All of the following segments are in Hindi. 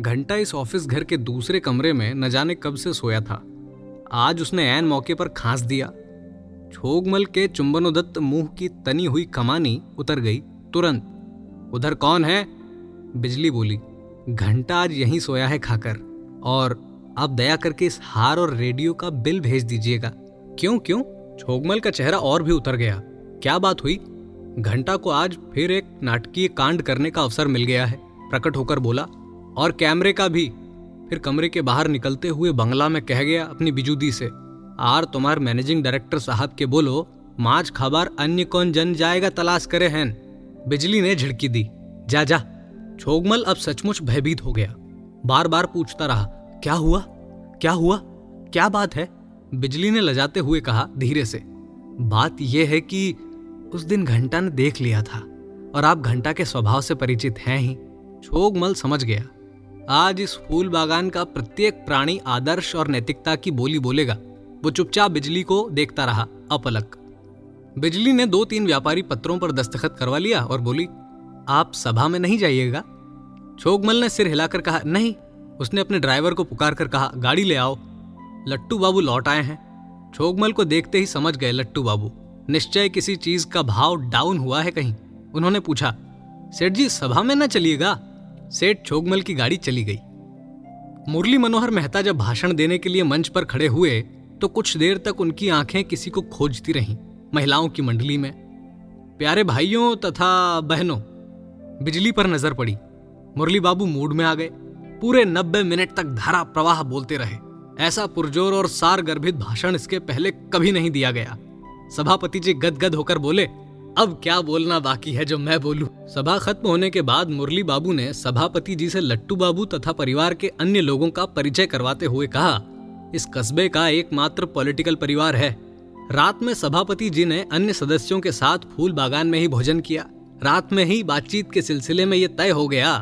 घंटा इस ऑफ़िस घर के दूसरे कमरे में न जाने कब से सोया था। आज उसने ऐन मौके पर खांस दिया। छोगमल के चुंबनोदत्त मुँह की तनी हुई कमानी उतर गई तुरंत। उधर कौन है? बिजली बोली। घंटा आज यहीं सोया है खाकर। और आप दया करके इस हार और रेडियो का बिल भेज दीजिएगा। क्यों क्यों? छोगमल का चेहरा और भी उतर गया। क्या बात हुई? घंटा को आज फिर एक नाटकीय कांड करने का अवसर मिल गया है, प्रकट होकर बोला। और कैमरे का भी। फिर कमरे के बाहर निकलते हुए बंगला में कह गया अपनी बिजूदी से, आर तुम्हार मैनेजिंग डायरेक्टर साहब के बोलो माज खबर अन्य कौन जन जाएगा तलाश करे हैं। बिजली ने झिड़की दी, जा जा। छोगमल अब सचमुच भयभीत हो गया। बार बार पूछता रहा, क्या हुआ? क्या हुआ? क्या बात है? बिजली ने लजाते हुए कहा धीरे से, बात यह है कि उस दिन घंटा ने देख लिया था, और आप घंटा के स्वभाव से परिचित हैं ही। छोगमल समझ गया आज इस फूल बागान का प्रत्येक प्राणी आदर्श और नैतिकता की बोली बोलेगा। वो चुपचाप बिजली को देखता रहा, अपलक। बिजली ने दो तीन व्यापारी पत्रों पर दस्तखत करवा लिया और बोली, आप सभा में नहीं जाइएगा? छोगमल ने सिर हिलाकर कहा, नहीं। उसने अपने ड्राइवर को पुकार कर कहा, गाड़ी ले आओ। लट्टू बाबू लौट आए हैं। छोगमल को देखते ही समझ गए लट्टू बाबू। निश्चय किसी चीज़ का भाव डाउन हुआ है कहीं। उन्होंने पूछा, सेठ जी, सभा में न चलिएगा? सेठ छोगमल की गाड़ी चली गई। मुरली मनोहर मेहता जब भाषण देने के लिए मंच पर खड़े हुए तो कुछ देर तक उनकी आँखें किसी को खोजती रहीं, महिलाओं की मंडली में। प्यारे भाइयों तथा बहनों, बिजली पर नज़र पड़ी। मुरली बाबू मूड में आ गए। पूरे नब्बे मिनट तक धारा प्रवाह बोलते रहे। ऐसा पुरजोर और सार गर्भित भाषण इसके पहले कभी नहीं दिया गया। सभापति जी गदगद होकर बोले अब क्या बोलना बाकी है जो मैं बोलूँ? सभा खत्म होने के बाद मुरली बाबू ने सभापति जी से लट्टू बाबू तथा परिवार के अन्य लोगों का परिचय करवाते हुए कहा, इस कस्बे का एकमात्र पॉलिटिकल परिवार है। रात में सभापति जी ने अन्य सदस्यों के साथ फूल बागान में ही भोजन किया। रात में ही बातचीत के सिलसिले में यह तय हो गया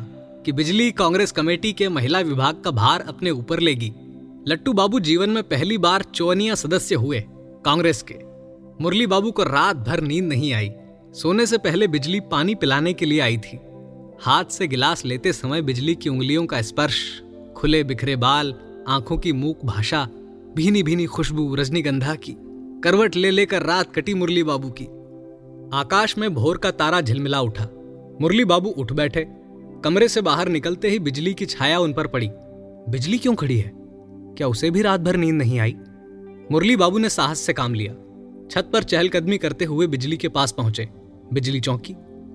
कि बिजली कांग्रेस कमेटी के महिला विभाग का भार अपने ऊपर लेगी। लट्टू बाबू जीवन में पहली बार चौनिया सदस्य हुए कांग्रेस के। मुरली बाबू को रात भर नींद नहीं आई। सोने से पहले बिजली पानी पिलाने के लिए आई थी। हाथ से गिलास लेते समय बिजली की उंगलियों का स्पर्श, खुले बिखरे बाल, आँखों की मूक भाषा भीनी भीनी खुशबू रजनीगंधा की, करवट ले लेकर रात कटी मुरली बाबू की। आकाश में भोर का तारा झिलमिला उठा। मुरली बाबू उठ बैठे। कमरे से बाहर निकलते ही बिजली की छाया उन पर पड़ी। बिजली क्यों खड़ी है? क्या उसे भी रात भर नींद नहीं आई? मुरली बाबू ने साहस से काम लिया। छत पर चहलकदमी करते हुए बिजली के पास पहुँचे। बिजली चौंकी।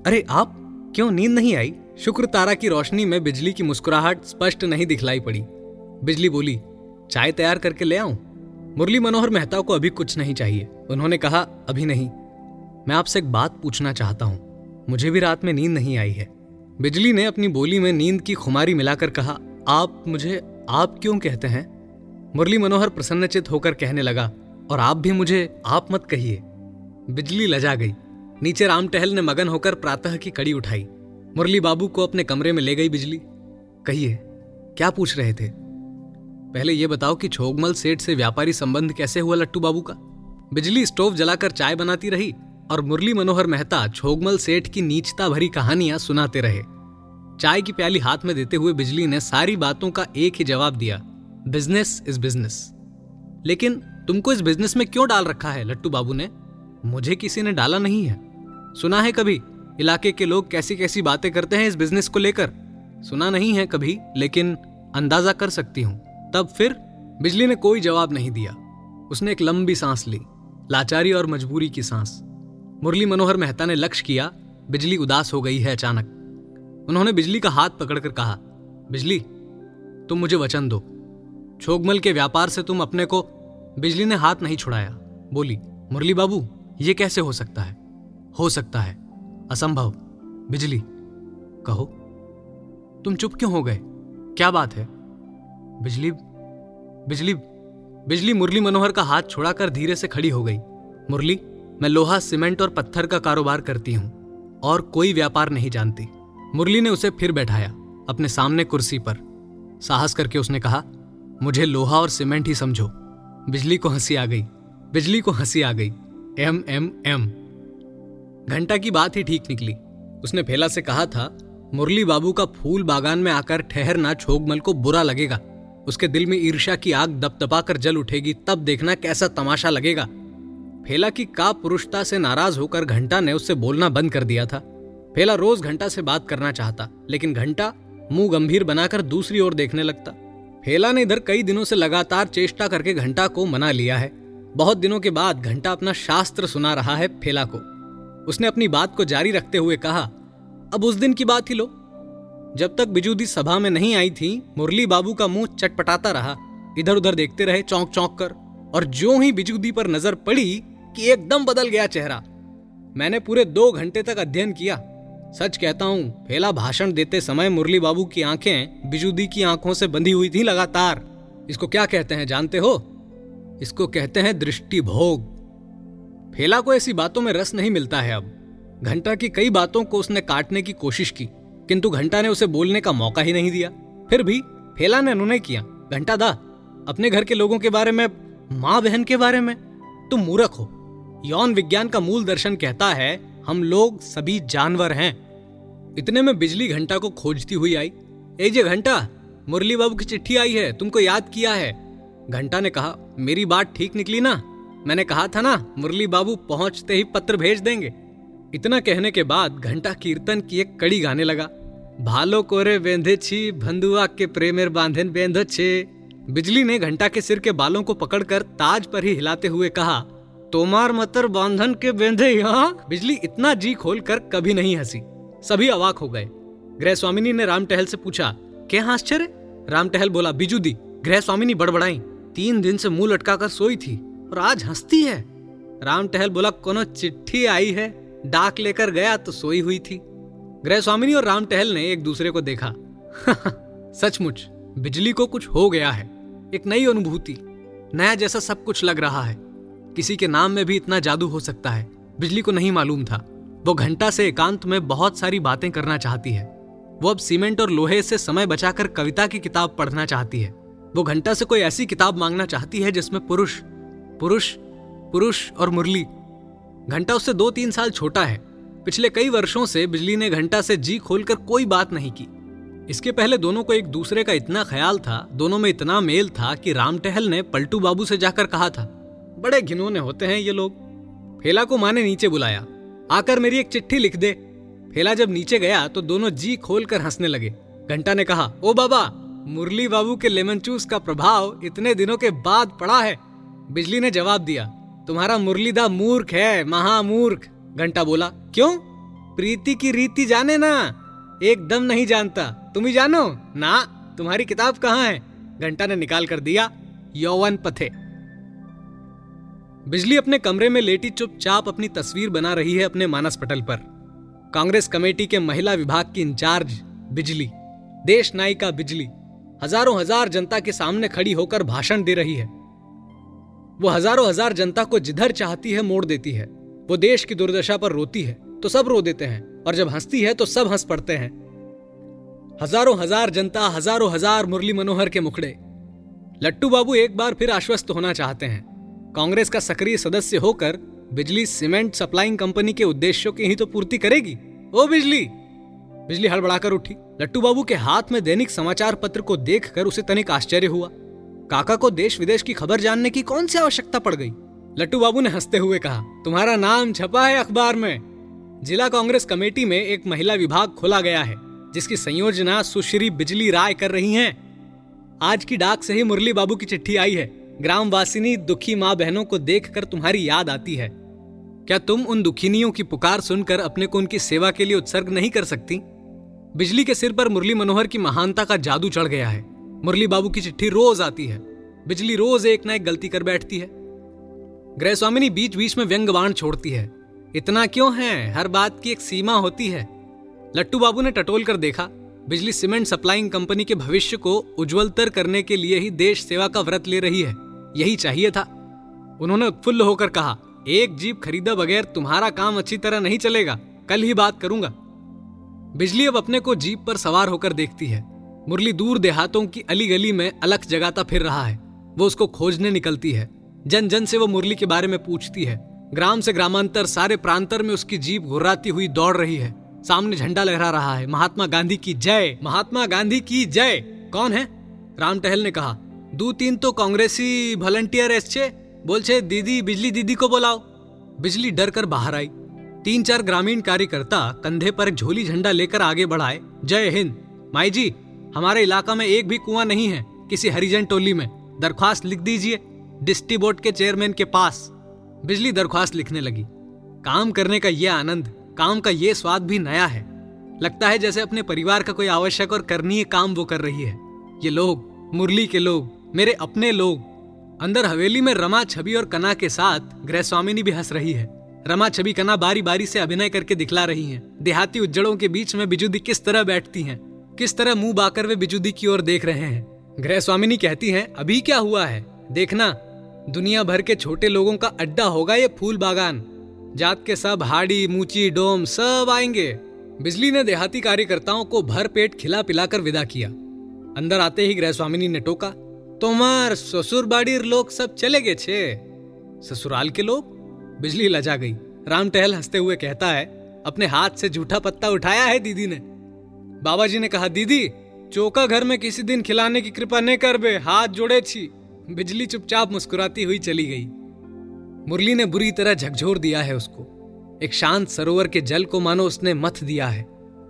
अरे आप, क्यों नींद नहीं आई? शुक्र तारा की रोशनी में बिजली की मुस्कुराहट स्पष्ट नहीं दिखलाई पड़ी। बिजली बोली, चाय तैयार करके ले आऊँ? मुरली मनोहर मेहता को अभी कुछ नहीं चाहिए। उन्होंने कहा, अभी नहीं। मैं आपसे एक बात पूछना चाहता हूँ। मुझे भी रात में नींद नहीं आई है। बिजली ने अपनी बोली में नींद की खुमारी मिलाकर कहा, आप मुझे, आप क्यों कहते हैं? मुरली मनोहर प्रसन्नचित होकर कहने लगा और आप भी मुझे, आप मत कहिए। बिजली लजा गई। नीचे राम टहल ने मगन होकर प्रातः की कड़ी उठाई। मुरली बाबू को अपने कमरे में ले गई बिजली। कहिए, क्या पूछ रहे थे? पहले यह बताओ कि छोगमल सेठ से व्यापारी संबंध कैसे हुआ लट्टू बाबू का? बिजली स्टोव जलाकर चाय बनाती रही और मुरली मनोहर मेहता छोगमल सेठ की नीचता भरी कहानियाँ सुनाते रहे। चाय की प्याली हाथ में देते हुए बिजली ने सारी बातों का एक ही जवाब दिया, बिज़नेस इज़ बिज़नेस। लेकिन तुमको इस बिज़नेस में क्यों डाल रखा है, लट्टू बाबू ने? मुझे किसी ने डाला नहीं है। सुना है कभी, इलाके के लोग कैसी कैसी बातें करते हैं इस बिज़नेस को लेकर? सुना नहीं है कभी, लेकिन अंदाज़ा कर सकती हूँ। तब फिर बिजली ने कोई जवाब नहीं दिया। उसने एक लंबी सांस ली, लाचारी और मजबूरी की सांस। मुरली मनोहर मेहता ने लक्ष्य किया, बिजली उदास हो गई है अचानक। उन्होंने बिजली का हाथ पकड़कर कहा, बिजली, तुम मुझे वचन दो। छोगमल के व्यापार से तुम अपने को बिजली ने हाथ नहीं छुड़ाया। बोली, मुरली बाबू, ये कैसे हो सकता है? हो सकता है। असंभव। बिजली, कहो। तुम चुप क्यों हो गए? क्या बात है? बिजली बिजली बिजली मुरली मनोहर का हाथ छुड़ाकर धीरे से खड़ी हो गई। मुरली, मैं लोहा, सीमेंट और पत्थर का कारोबार करती हूँ, और कोई व्यापार नहीं जानती। मुरली ने उसे फिर बैठाया, अपने सामने कुर्सी पर। साहस करके उसने कहा, मुझे लोहा और सीमेंट ही समझो। बिजली को हँसी आ गई। बिजली को हँसी आ गई। एम एम एम। घंटा की बात ही ठीक निकली। उसने फेला से कहा था, मुरली बाबू का फूल बागान में आकर ठहरना छोगमल को बुरा लगेगा। उसके दिल में ईर्ष्या की आग दबदबा कर जल उठेगी, तब देखना कैसा तमाशा लगेगा। फेला की का पुरुषता से नाराज़ होकर घंटा ने उससे बोलना बंद कर दिया था। फेला रोज घंटा से बात करना चाहता, लेकिन घंटा मुँह गंभीर बनाकर दूसरी ओर देखने लगता। फेला ने इधर कई दिनों से लगातार चेष्टा करके घंटा को मना लिया है। बहुत दिनों के बाद घंटा अपना शास्त्र सुना रहा है फेला को। उसने अपनी बात को जारी रखते हुए कहा, अब उस दिन की बात ही लो। जब तक बिजूदी सभा में नहीं आई थी, मुरली बाबू का मुँह चटपटाता रहा। इधर उधर देखते रहे चौंक चौंक कर और जो ही बिजूदी पर नज़र पड़ी कि एकदम बदल गया चेहरा। मैंने पूरे दो घंटे तक अध्ययन किया सच कहता हूँ, फेला भाषण देते समय मुरली बाबू की आँखें बिजुदी की आँखों से बंधी हुई थी लगातार। इसको क्या कहते हैं, जानते हो? इसको कहते हैं दृष्टि भोग। फेला को ऐसी बातों में रस नहीं मिलता है अब। घंटा की कई बातों को उसने काटने की कोशिश की, किंतु घंटा ने उसे बोलने का मौका ही नहीं दिया। फिर भी फेला ने अनुनय किया, घंटा दा, अपने घर के लोगों के बारे में, माँ बहन के बारे में? तुम मूर्ख हो। यौन विज्ञान का मूल दर्शन कहता है, हम लोग सभी जानवर हैं। इतने में बिजली घंटा को खोजती हुई आई। ए जे घंटा, मुरली बाबू की चिट्ठी आई है, तुमको याद किया है? घंटा ने कहा, मेरी बात ठीक निकली ना? मैंने कहा था ना, मुरली बाबू पहुँचते ही पत्र भेज देंगे। इतना कहने के बाद घंटा कीर्तन की एक कड़ी गाने लगा। भालो कोरे बेंधे छी भंदुआ के प्रेमेर बांधे बेंधो छे। बिजली ने घंटा के सिर के बालों को पकड़कर ताज पर ही हिलाते हुए कहा, तोमार मतर बांधन के बेंधे यहाँ बिजली इतना जी खोल कर कभी नहीं हँसी। सभी अवाक हो गए। गृह स्वामिनी ने राम टहल से पूछा, क्या आश्चर्य? राम टहल बोला, बिजू दी गृह स्वामिनी बड़बड़ाई। तीन दिन से मुँह लटका कर सोई थी और आज हंसती है। राम टहल बोला, कोनो चिट्ठी आई है, डाक लेकर गया तो सोई हुई थी। गृह स्वामिनी और राम टहल ने एक दूसरे को देखा, सचमुच, बिजली को कुछ हो गया है, एक नई अनुभूति, नया जैसा सब कुछ लग रहा है। किसी के नाम में भी इतना जादू हो सकता है, बिजली को नहीं मालूम था। वो घंटा से एकांत में बहुत सारी बातें करना चाहती है। वो अब सीमेंट और लोहे से समय बचाकर कविता की किताब पढ़ना चाहती है। वो घंटा से कोई ऐसी किताब मांगना चाहती है जिसमें पुरुष पुरुष पुरुष और मुरली। घंटा उससे दो तीन साल छोटा है। पिछले कई वर्षों से बिजली ने घंटा से जी खोलकर कोई बात नहीं की। इसके पहले दोनों को एक दूसरे का इतना ख्याल था, दोनों में इतना मेल था कि राम टहल ने पलटू बाबू से जाकर कहा था, बड़े घिनौने होते हैं ये लोग। फेला को माँ ने नीचे बुलाया। आकर मेरी एक चिट्ठी लिख दे। फेला जब नीचे गया तो दोनों जी खोल कर हंसने लगे। घंटा ने कहा, ओ बाबा, मुरली बाबू के लेमन चूस का प्रभाव इतने दिनों के बाद पड़ा है। बिजली ने जवाब दिया, तुम्हारा मुरलीदा मूर्ख है, महामूर्ख। घंटा बोला, क्यों? प्रीति की रीति जाने ना। एकदम नहीं जानता। तुम ही जानो। ना, तुम्हारी किताब कहाँ है? घंटा ने निकाल कर दिया, यौवन पथे। बिजली अपने कमरे में लेटी चुपचाप अपनी तस्वीर बना रही है अपने मानस पटल पर। कांग्रेस कमेटी के महिला विभाग की इंचार्ज, बिजली। देश नायिका बिजली, हज़ारों हज़ार जनता के सामने खड़ी होकर भाषण दे रही है। वो हज़ारों हज़ार जनता को जिधर चाहती है मोड़ देती है। वो देश की दुर्दशा पर रोती है तो सब रो देते हैं, और जब हंसती है तो सब हंस पड़ते हैं। हज़ारों हज़ार जनता, हज़ारों हज़ार मुरली मनोहर के मुखड़े। लट्टू बाबू एक बार फिर आश्वस्त होना चाहते हैं। कांग्रेस का सक्रिय सदस्य होकर बिजली सीमेंट सप्लाइंग कंपनी के उद्देश्यों की ही तो पूर्ति करेगी। ओ बिजली! बिजली हड़बड़ाकर उठी। लट्टू बाबू के हाथ में दैनिक समाचार पत्र को देखकर उसे तनिक आश्चर्य हुआ। काका को देश विदेश की खबर जानने की कौन सी आवश्यकता पड़ गई? लट्टू बाबू ने हँसते हुए कहा, तुम्हारा नाम छपा है अखबार में। जिला कांग्रेस कमेटी में एक महिला विभाग खोला गया है, जिसकी संयोजना सुश्री बिजली राय कर रही हैं। आज की डाक से ही मुरली बाबू की चिट्ठी आई है। ग्राम वासिनी दुखी माँ बहनों को देखकर तुम्हारी याद आती है। क्या तुम उन दुखिनियों की पुकार सुनकर अपने को उनकी सेवा के लिए उत्सर्ग नहीं कर सकती? बिजली के सिर पर मुरली मनोहर की महानता का जादू चढ़ गया है। मुरली बाबू की चिट्ठी रोज आती है। बिजली रोज एक ना एक गलती कर बैठती है। गृह स्वामिनी बीच बीच में व्यंग बाण छोड़ती है। इतना क्यों है? हर बात की एक सीमा होती है। लट्टू बाबू ने टटोल कर देखा। बिजली सीमेंट सप्लाइंग कंपनी के भविष्य को उज्जवलतर करने के लिए ही देश सेवा का व्रत ले रही है। यही चाहिए था। उन्होंने उत्फुल्ल होकर कहा, एक जीप खरीदा बगैर तुम्हारा काम अच्छी तरह नहीं चलेगा। कल ही बात करूँगा। बिजली अब अपने को जीप पर सवार होकर देखती है। मुरली दूर देहातों की अली गली में अलग जगाता फिर रहा है। वो उसको खोजने निकलती है। जन जन से वो मुरली के बारे में पूछती है। ग्राम से ग्रामांतर, सारे प्रांतर में उसकी जीप घुर्राती हुई दौड़ रही है। सामने झंडा लहरा रहा है। महात्मा गांधी की जय। महात्मा गांधी की जय। कौन है? राम टहल ने कहा। दो तीन तो कांग्रेसी वॉलंटियर बोल छे, दीदी, बिजली दीदी को बुलाओ। बिजली डर कर बाहर आई। तीन चार ग्रामीण कार्यकर्ता कंधे पर एक झोली झंडा लेकर आगे बढ़ाए। जय हिंद। माई जी, हमारे इलाका में एक भी कुआँ नहीं है, किसी हरिजन टोली में। दरख्वास्त लिख दीजिए। डिस्ट्री बोर्ड के चेयरमैन के पास। बिजली दरख्वास्त लिखने लगी। काम करने का यह आनंद काम का ये स्वाद भी नया है। लगता है जैसे अपने परिवार का कोई आवश्यक और करनीय काम वो कर रही है। ये लोग मुरली के लोग मेरे अपने लोग। अंदर हवेली में रमा छवि और कना के साथ गृह स्वामिनी भी हंस रही है। रमा छवि कना बारी बारी से अभिनय करके दिखला रही हैं। देहाती उज्जड़ों के बीच में बिजुदी किस तरह बैठती हैं, किस तरह मुँह बाकर वे बिजुदी की ओर देख रहे हैं? गृह स्वामिनी कहती हैं अभी क्या हुआ है? देखना। दुनिया भर के छोटे लोगों का अड्डा होगा ये फूल बागान। जात के सब हाड़ी, मूची, डोम सब आएँगे। बिजली ने देहाती कार्यकर्ताओं को भर पेट खिला पिलाकर विदा किया। अंदर आते ही गृह स्वामिनी ने टोका, तुम्हार ससुर बाड़ी लोग सब चले गए छे। ससुराल के लोग? बिजली लजा गई। राम टहल हँसते हुए कहता है, अपने हाथ से झूठा पत्ता उठाया है दीदी ने। बाबा जी ने कहा, दीदी, चौका घर में किसी दिन खिलाने की कृपा नहीं कर बे, हाथ जोड़े छी। बिजली चुपचाप मुस्कुराती हुई चली गई। मुरली ने बुरी तरह झकझोर दिया है उसको। एक शांत सरोवर के जल को मानो उसने मथ दिया है।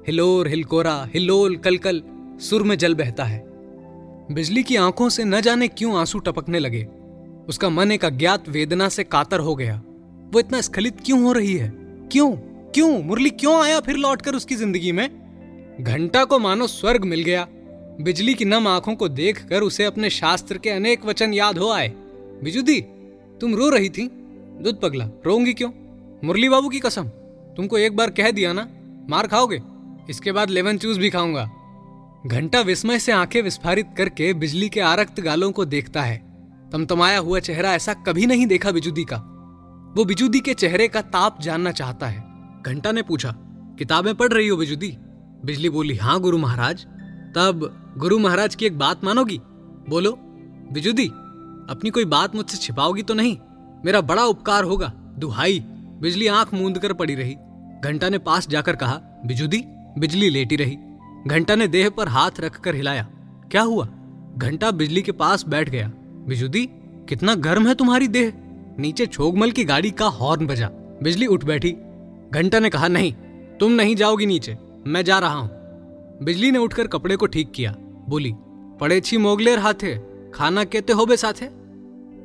हिलोर, हिलकोरा हिलोल कलकल, सुर में जल बहता है। बिजली की आँखों से न जाने क्यों आँसू टपकने लगे। उसका मन एक अज्ञात वेदना से कातर हो गया। वो इतना स्खलित क्यों हो रही है? क्यों? क्यों? मुरली क्यों आया फिर लौटकर उसकी ज़िंदगी में? घंटा को मानो स्वर्ग मिल गया। बिजली की नम आँखों को देखकर उसे अपने शास्त्र के अनेक वचन याद हो आए। बिजुदी तुम रो रही थी? दूध पगला रोंगी क्यों? मुरली बाबू की कसम, तुमको एक बार कह दिया ना, मार खाओगे? इसके बाद लेमन चूस भी खाऊँगा। घंटा विस्मय से आँखें विस्फारित करके बिजली के आरक्त गालों को देखता है। तमतमाया हुआ चेहरा ऐसा कभी नहीं देखा बिजुदी का। वो बिजुदी के चेहरे का ताप जानना चाहता है। घंटा ने पूछा, किताबें पढ़ रही हो बिजुदी? बिजली बोली हाँ गुरु महाराज। तब गुरु महाराज की एक बात मानोगी? बोलो, बिजुदी, अपनी कोई बात मुझसे छिपाओगी तो नहीं? मेरा बड़ा उपकार होगा। दुहाई, बिजली आँख मूंद कर पड़ी रही। घंटा ने पास जाकर कहा, बिजुदी, बिजली लेटी रही। घंटा ने देह पर हाथ रखकर हिलाया, क्या हुआ? घंटा बिजली के पास बैठ गया, बिजुदी, कितना गर्म है तुम्हारी देह। नीचे छोगमल की गाड़ी का हॉर्न बजा, बिजली उठ बैठी। घंटा ने कहा, नहीं, तुम नहीं जाओगी नीचे, मैं जा रहा हूँ। बिजली ने उठकर कपड़े को ठीक किया, बोली, पड़े छी मोगलेर हाथे, खाना कहते हो बे साथे?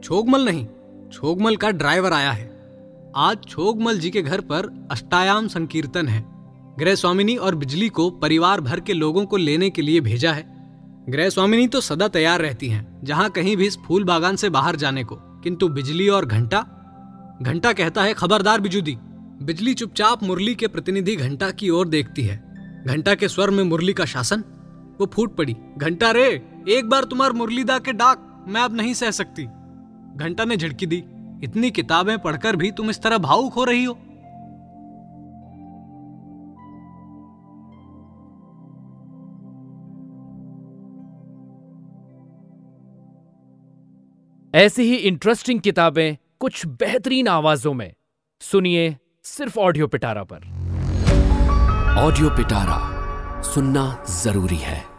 छोगमल नहीं छोगमल का ड्राइवर आया है। आज छोगमल जी के घर पर अष्टायाम संकीर्तन है। गृह स्वामिनी और बिजली को परिवार भर के लोगों को लेने के लिए भेजा है। गृह स्वामिनी तो सदा तैयार रहती हैं, जहाँ कहीं भी इस फूल बागान से बाहर जाने को। किंतु बिजली और घंटा? घंटा कहता है, खबरदार बिजुदी, बिजली चुपचाप मुरली के प्रतिनिधि घंटा की ओर देखती है। घंटा के स्वर में मुरली का शासन? वो फूट पड़ी। घंटा रे, एक बार तुम्हार मुरलीदा के डाक, मैं अब नहीं सह सकती। घंटा ने झड़की दी। इतनी किताबें पढ़कर भी तुम इस तरह भावुक हो रही हो। ऐसी ही इंटरेस्टिंग किताबें कुछ बेहतरीन आवाजों में। सुनिए सिर्फ़ ऑडियो पिटारा पर। ऑडियो पिटारा सुनना ज़रूरी है।